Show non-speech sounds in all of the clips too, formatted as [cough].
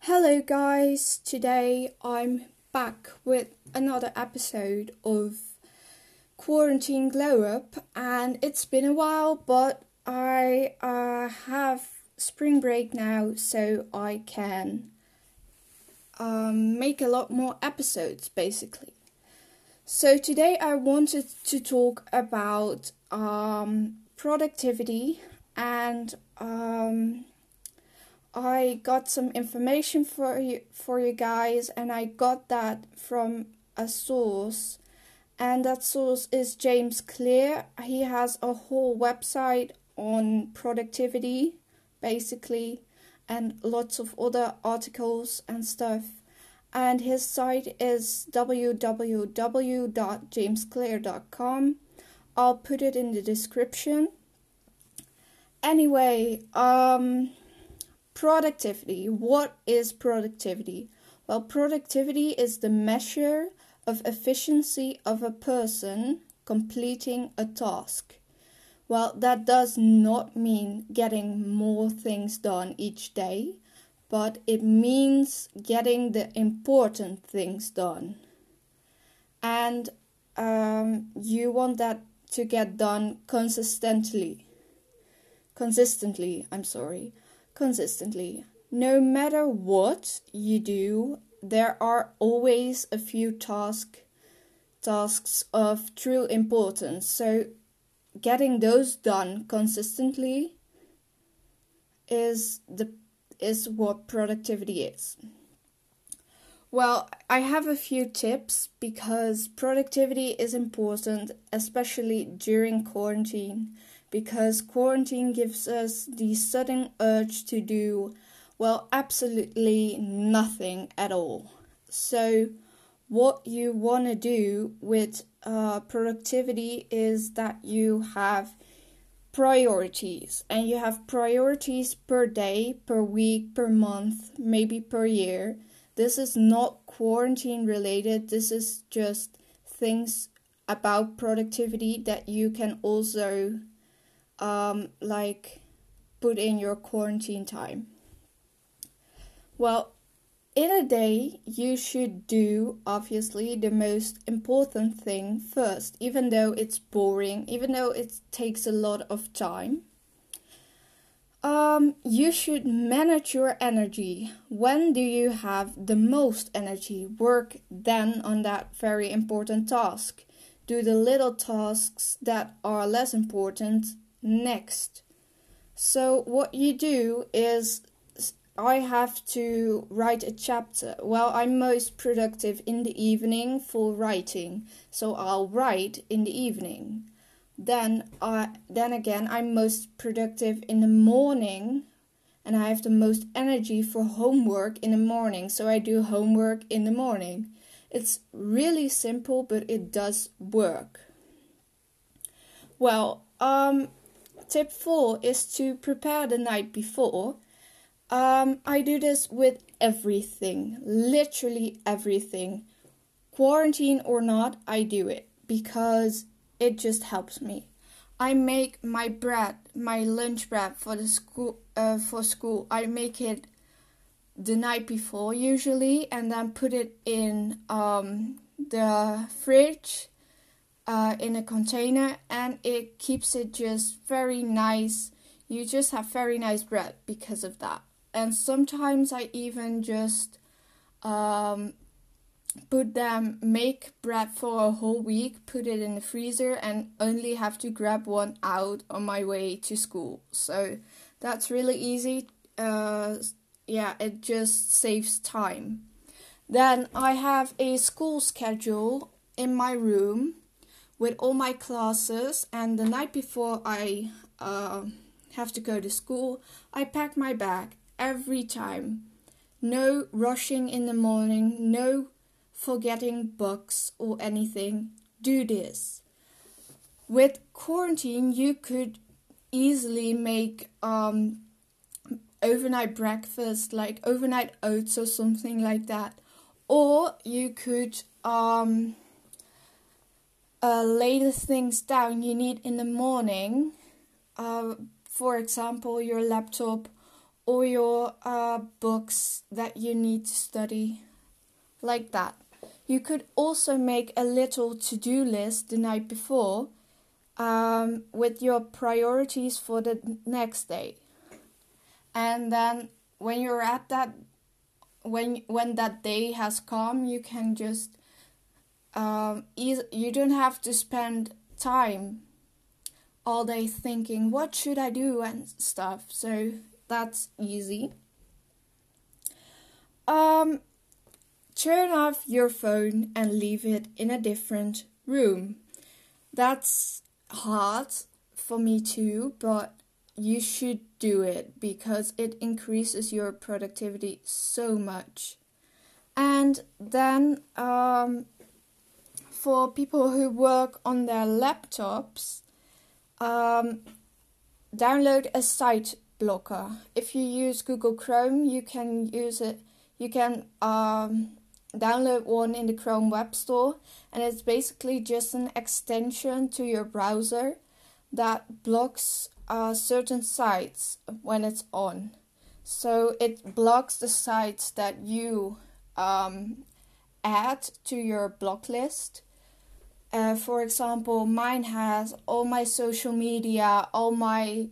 Hello, guys. Today I'm back with another episode of Quarantine Glow Up, and it's been a while, but I uh, have spring break now, so I can um, make a lot more episodes basically. So, today I wanted to talk about um, productivity and um, I got some information for you for you guys and I got that from a source and that source is James Clear. He has a whole website on productivity basically and lots of other articles and stuff. And his site is www.jamesclear.com. I'll put it in the description. Anyway, um Productivity. What is productivity? Well, productivity is the measure of efficiency of a person completing a task. Well, that does not mean getting more things done each day, but it means getting the important things done. And um, you want that to get done consistently. Consistently, I'm sorry consistently. No matter what you do, there are always a few task tasks of true importance. So getting those done consistently is the is what productivity is. Well, I have a few tips because productivity is important, especially during quarantine because quarantine gives us the sudden urge to do, well, absolutely nothing at all. So, what you want to do with uh, productivity is that you have priorities and you have priorities per day, per week, per month, maybe per year. This is not quarantine related, this is just things about productivity that you can also um, like put in your quarantine time? Well, in a day, you should do obviously the most important thing first, even though it's boring, even though it takes a lot of time. Um, you should manage your energy. When do you have the most energy? Work then on that very important task. Do the little tasks that are less important next. So, what you do is I have to write a chapter. Well, I'm most productive in the evening for writing, so I'll write in the evening. Then, I then again, I'm most productive in the morning, and I have the most energy for homework in the morning, so I do homework in the morning. It's really simple, but it does work. Well, um, Tip four is to prepare the night before. Um, I do this with everything, literally everything. Quarantine or not, I do it because it just helps me. I make my bread, my lunch bread for the school uh, for school. I make it the night before usually, and then put it in um, the fridge uh, in a container and it keeps it just very nice. You just have very nice bread because of that. And sometimes I even just um, put them, make bread for a whole week, put it in the freezer, and only have to grab one out on my way to school. So that's really easy. Uh, yeah, it just saves time. Then I have a school schedule in my room with all my classes, and the night before I uh, have to go to school, I pack my bag every time. No rushing in the morning, no forgetting books or anything. Do this. With quarantine, you could easily make um, overnight breakfast, like overnight oats or something like that. Or you could um, uh, lay the things down you need in the morning. Uh, for example, your laptop or your uh, books that you need to study, like that. You could also make a little to do list the night before um, with your priorities for the next day. And then when you're at that when when that day has come, you can just um, you don't have to spend time all day thinking what should I do and stuff. So that's easy. Um, turn off your phone and leave it in a different room. That's hard for me too, but you should do it because it increases your productivity so much. And then um, for people who work on their laptops, um, download a site blocker. If you use Google Chrome, you can use it. You can um, download one in the Chrome Web Store, and it's basically just an extension to your browser that blocks uh, certain sites when it's on. So it blocks the sites that you um, add to your block list uh, for example, mine has all my social media, all my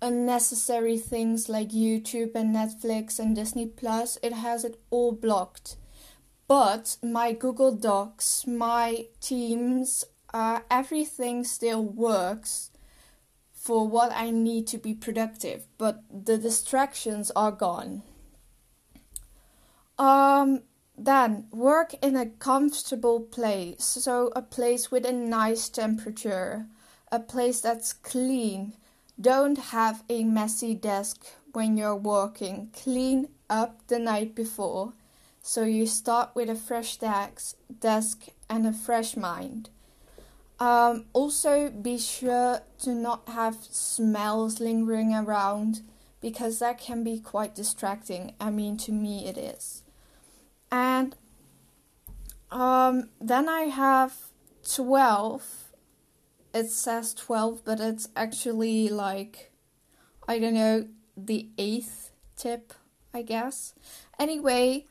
unnecessary things like YouTube and Netflix and Disney Plus. It has it all blocked. But my Google Docs, my Teams, uh, everything still works for what I need to be productive, but the distractions are gone. Um, then work in a comfortable place, so a place with a nice temperature, a place that's clean. Don't have a messy desk when you're working. Clean up the night before so you start with a fresh desk, desk and a fresh mind. Um, also, be sure to not have smells lingering around because that can be quite distracting. I mean, to me, it is. And um, then I have 12. It says 12, but it's actually like, I don't know, the eighth tip, I guess. Anyway,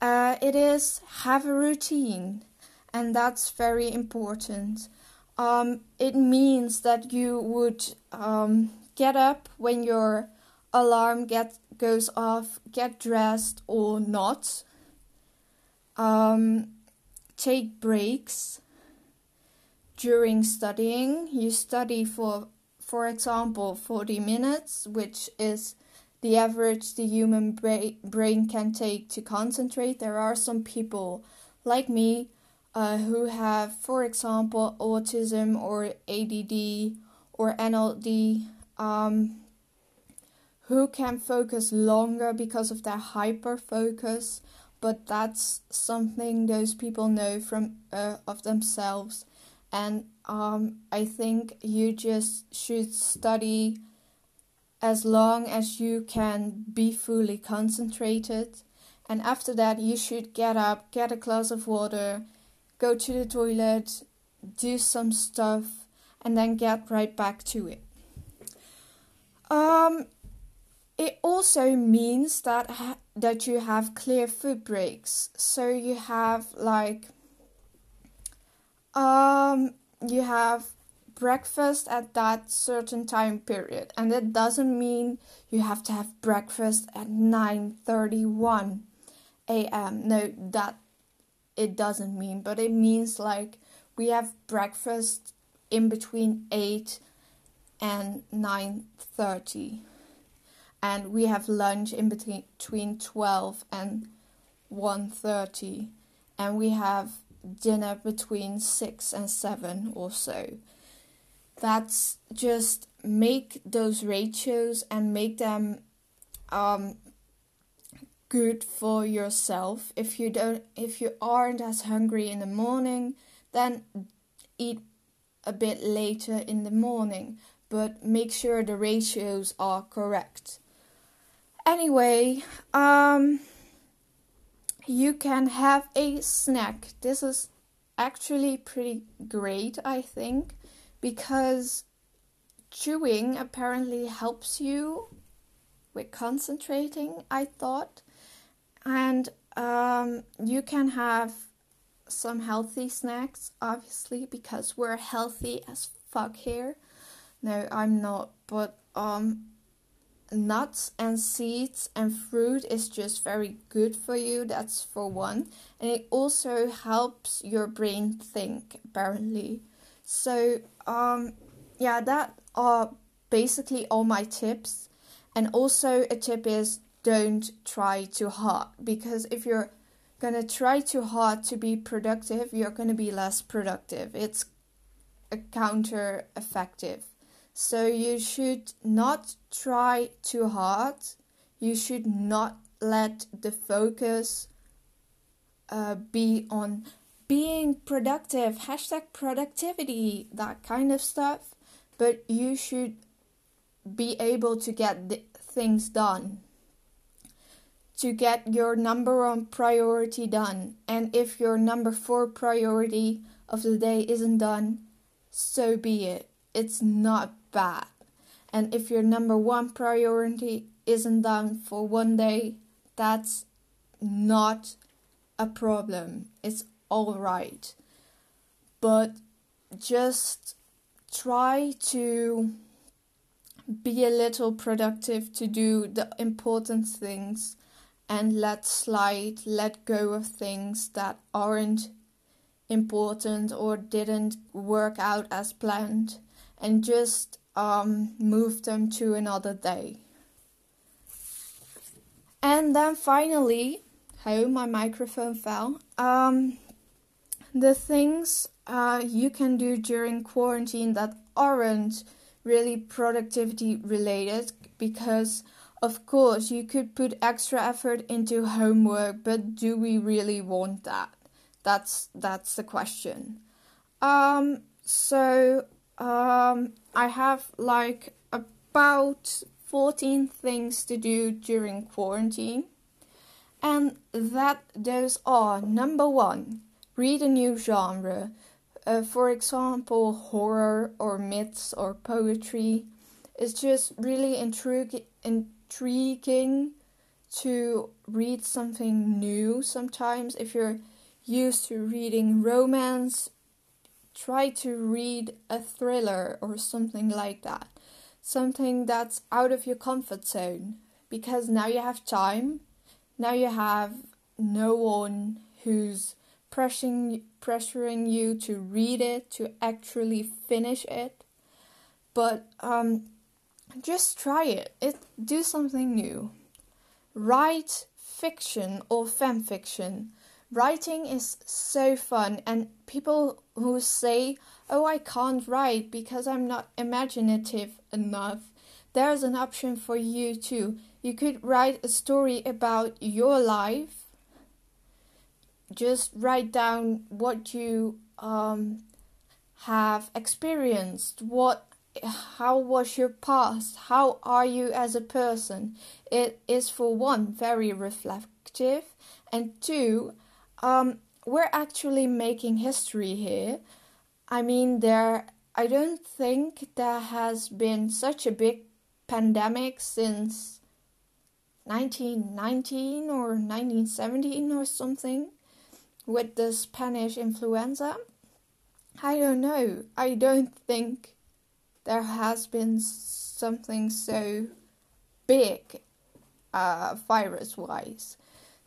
uh, it is have a routine, and that's very important. Um, it means that you would um, get up when your alarm get goes off, get dressed or not, um, take breaks during studying. You study for, for example, 40 minutes, which is the average the human bra- brain can take to concentrate. There are some people like me uh, who have, for example, autism or ADD or NLD, um, who can focus longer because of their hyper focus but that's something those people know from uh, of themselves and um, i think you just should study as long as you can be fully concentrated and after that you should get up get a glass of water go to the toilet do some stuff and then get right back to it um it also means that ha- that you have clear food breaks. So you have like um you have breakfast at that certain time period and that doesn't mean you have to have breakfast at 9:31 a.m. No, that it doesn't mean, but it means like we have breakfast in between 8 and 9:30 and we have lunch in between, between 12 and 1.30 and we have dinner between 6 and 7 or so. That's just make those ratios and make them um, good for yourself. If you don't if you aren't as hungry in the morning then eat a bit later in the morning. But make sure the ratios are correct. Anyway, um, you can have a snack. This is actually pretty great, I think, because chewing apparently helps you with concentrating, I thought. And um, you can have some healthy snacks, obviously, because we're healthy as fuck here. No, I'm not, but um, nuts and seeds and fruit is just very good for you. That's for one, and it also helps your brain think. Apparently, so um, yeah, that are basically all my tips. And also, a tip is don't try too hard because if you're gonna try too hard to be productive, you're gonna be less productive. It's a counter effective. So you should not try too hard. You should not let the focus uh, be on being productive, hashtag productivity, that kind of stuff. But you should be able to get things done to get your number one priority done. And if your number four priority of the day isn't done, so be it. It's not bad. And if your number one priority isn't done for one day, that's not a problem. It's all right. But just try to be a little productive to do the important things and let slide, let go of things that aren't important or didn't work out as planned, and just um, move them to another day. And then finally, oh, my microphone fell. Um, the things uh, you can do during quarantine that aren't really productivity related because of course, you could put extra effort into homework, but do we really want that? That's that's the question. Um, so um, I have like about 14 things to do during quarantine. And that those are number one, read a new genre. Uh, for example, horror or myths or poetry. It's just really intriguing intriguing to read something new sometimes. If you're used to reading romance, try to read a thriller or something like that. Something that's out of your comfort zone because now you have time. Now you have no one who's pressuring pressuring you to read it, to actually finish it. But um just try it. It do something new. Write fiction or fan fiction. Writing is so fun and people who say, "Oh, I can't write because I'm not imaginative enough." There's an option for you too. You could write a story about your life. Just write down what you um, have experienced, what how was your past? How are you as a person? It is for one very reflective, and two, um, we're actually making history here. I mean, there. I don't think there has been such a big pandemic since 1919 or 1917 or something with the Spanish influenza. I don't know. I don't think there has been something so big uh, virus wise.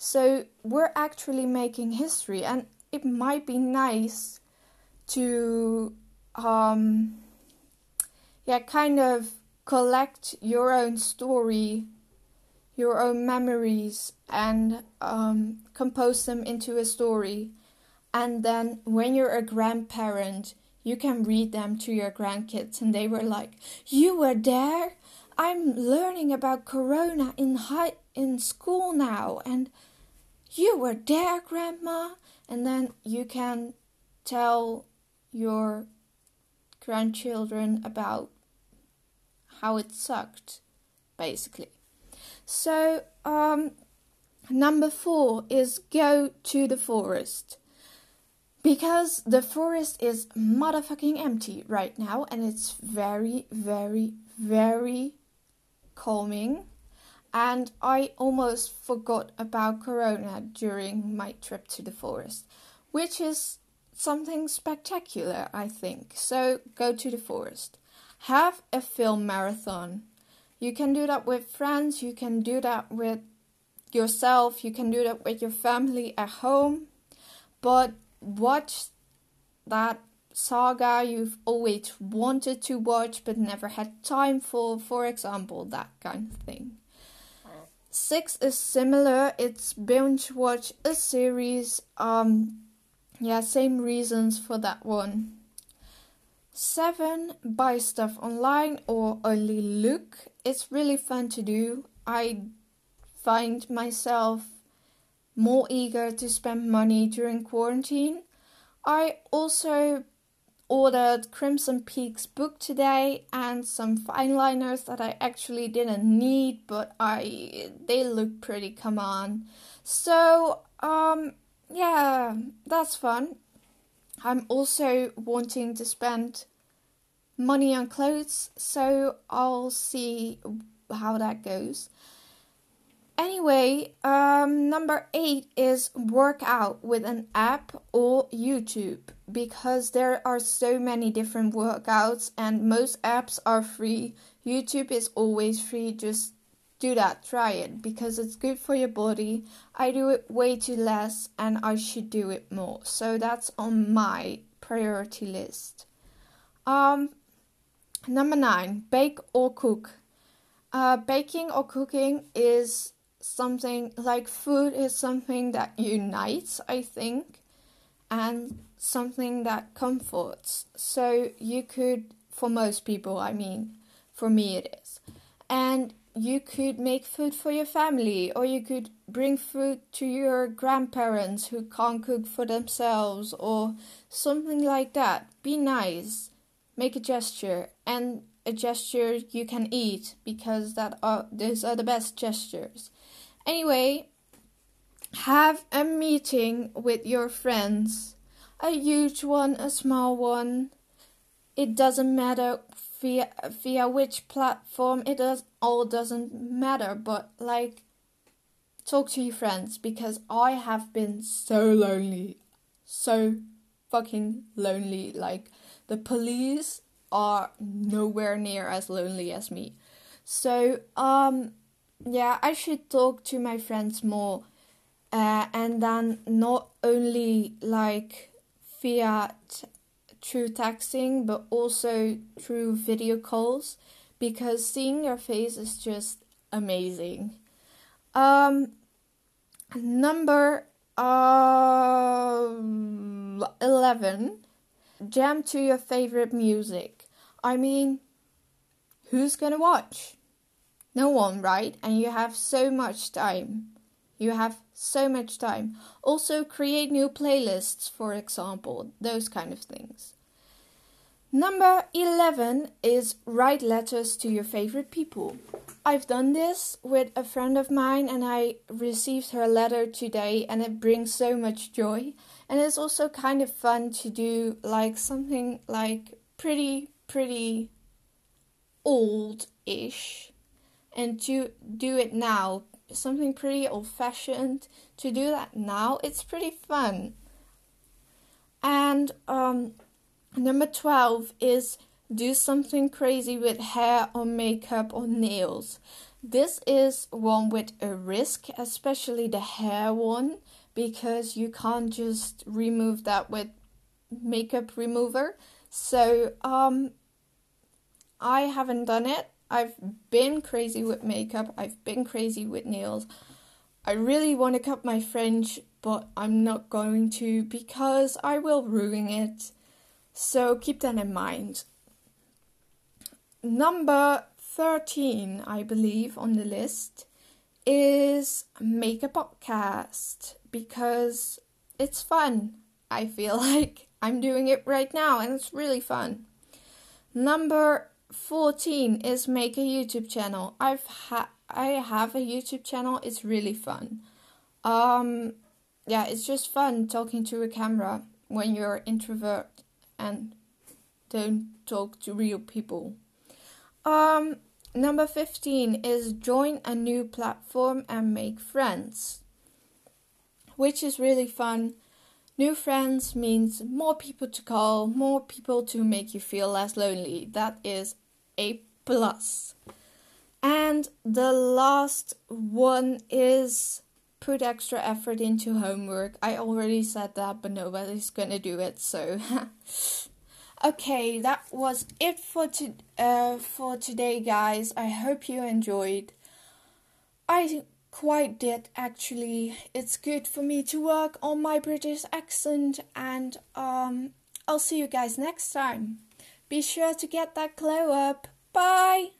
So we're actually making history, and it might be nice to, um, yeah, kind of collect your own story, your own memories, and um, compose them into a story. And then when you're a grandparent, you can read them to your grandkids and they were like you were there i'm learning about corona in high in school now and you were there grandma and then you can tell your grandchildren about how it sucked basically so um number 4 is go to the forest because the forest is motherfucking empty right now and it's very, very, very calming. And I almost forgot about Corona during my trip to the forest, which is something spectacular, I think. So go to the forest. Have a film marathon. You can do that with friends, you can do that with yourself, you can do that with your family at home. But watch that saga you've always wanted to watch but never had time for, for example, that kind of thing. Six is similar, it's binge watch a series. Um, yeah, same reasons for that one. Seven, buy stuff online or only look. It's really fun to do. I find myself more eager to spend money during quarantine. I also ordered Crimson Peak's book today and some fine liners that I actually didn't need, but I they look pretty come on. So, um yeah, that's fun. I'm also wanting to spend money on clothes, so I'll see how that goes. Anyway, um, number eight is work out with an app or YouTube because there are so many different workouts and most apps are free. YouTube is always free. Just do that, try it because it's good for your body. I do it way too less and I should do it more. So that's on my priority list. Um, number nine, bake or cook. Uh, baking or cooking is something like food is something that unites, I think, and something that comforts. So you could, for most people, I mean, for me it is. And you could make food for your family, or you could bring food to your grandparents who can't cook for themselves, or something like that. Be nice, make a gesture, and a gesture you can eat because that are those are the best gestures. Anyway, have a meeting with your friends. A huge one, a small one. It doesn't matter via via which platform. It does all doesn't matter, but like talk to your friends because I have been so lonely. So fucking lonely. Like the police are nowhere near as lonely as me. So um yeah, I should talk to my friends more, uh, and then not only like via t- through texting, but also through video calls, because seeing your face is just amazing. Um, number uh, eleven, jam to your favorite music. I mean, who's gonna watch? No one, right? And you have so much time. You have so much time. Also, create new playlists, for example, those kind of things. Number 11 is write letters to your favorite people. I've done this with a friend of mine and I received her letter today and it brings so much joy. And it's also kind of fun to do like something like pretty, pretty old ish and to do it now something pretty old fashioned to do that now it's pretty fun. And um, number 12 is do something crazy with hair or makeup or nails. This is one with a risk especially the hair one because you can't just remove that with makeup remover. So um i haven't done it I've been crazy with makeup, I've been crazy with nails. I really want to cut my fringe, but I'm not going to because I will ruin it. So keep that in mind. Number 13, I believe, on the list is make a podcast because it's fun. I feel [laughs] like I'm doing it right now and it's really fun. Number 14 is make a YouTube channel. I've ha- I have a YouTube channel. It's really fun. Um yeah, it's just fun talking to a camera when you're introvert and don't talk to real people. Um, number 15 is join a new platform and make friends, which is really fun. New friends means more people to call, more people to make you feel less lonely. That is a plus. And the last one is put extra effort into homework. I already said that, but nobody's gonna do it, so. [laughs] okay, that was it for to, uh, for today, guys. I hope you enjoyed. I quite did actually. It's good for me to work on my British accent, and um, I'll see you guys next time. Be sure to get that glow up. Bye.